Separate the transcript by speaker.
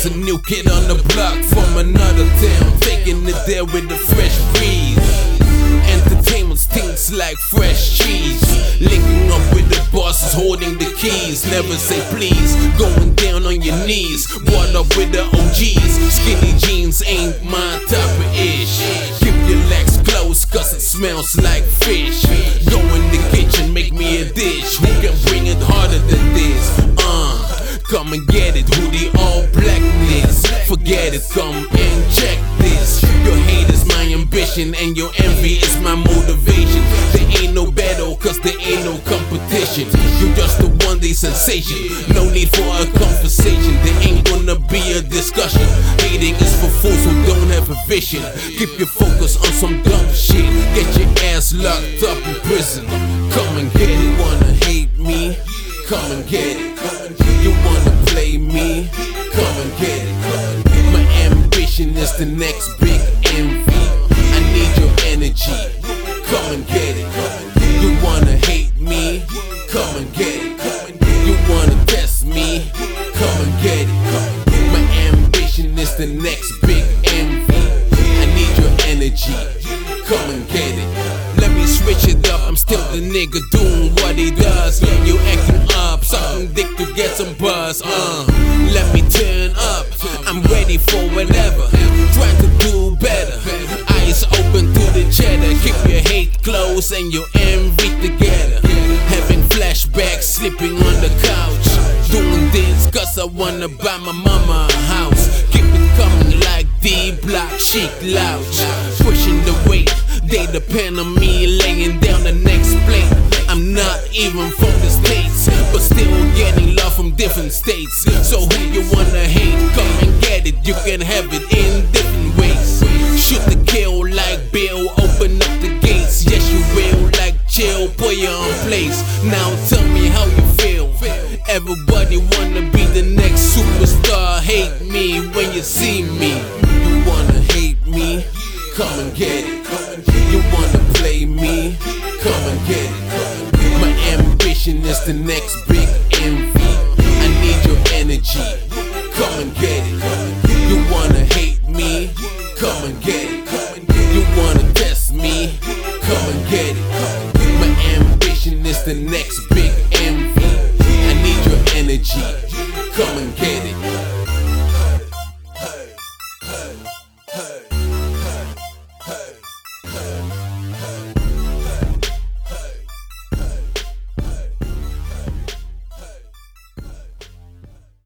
Speaker 1: Just a new kid on the block from another town, taking it there with a fresh breeze. Entertainment stinks like fresh cheese. Linking up with the bosses, holding the keys. Never say please, going down on your knees. Brought up with the OGs. Skinny jeans ain't my type of ish. Keep your legs closed, cause it smells like fish. Go come and get it, who the all blackness. Forget it, come and check this. Your hate is my ambition, and your envy is my motivation. There ain't no battle, cause there ain't no competition. You're just a one day sensation. No need for a conversation. There ain't gonna be a discussion. Hating is for fools who don't have a vision. Keep your focus on some dumb shit. Get your ass locked up in prison. Come and get it. You wanna play me? Come and get it. My ambition is the next big envy. I need your energy. Come and get it. You wanna hate me? Come and get it. You wanna test me? Come and get it. My ambition is the next big envy. I need your energy. Come and get it. Let me switch it up. I'm still the nigga doing what he does. You Uh, let me turn up. I'm ready for whatever. Trying to do better. Eyes open to the cheddar. Keep your hate close and your envy together. Having flashbacks, sleeping on the couch. Doing this cause I wanna buy my mama a house. Keep it coming like D block Sheek Louch. Pushing the weight, they depend on me laying down the next plate. I'm not even from the States, still getting love from different states. So who you wanna hate, come and get it. You can have it in different ways. Shoot the kill like Bill, open up the gates. Yes, you will, like chill, put you on place. Now tell me how you feel. Everybody wanna be the next superstar. Hate me when you see me. You wanna hate me? Come and get it. You wanna play me? Come and get it. My ambition is the next big envy. I need your energy. Come and get it. You wanna hate me? Come and get it. You wanna test me? Come and get it. My ambition is the next big envy. I need your energy. Come and get it. Hey, hey, hey.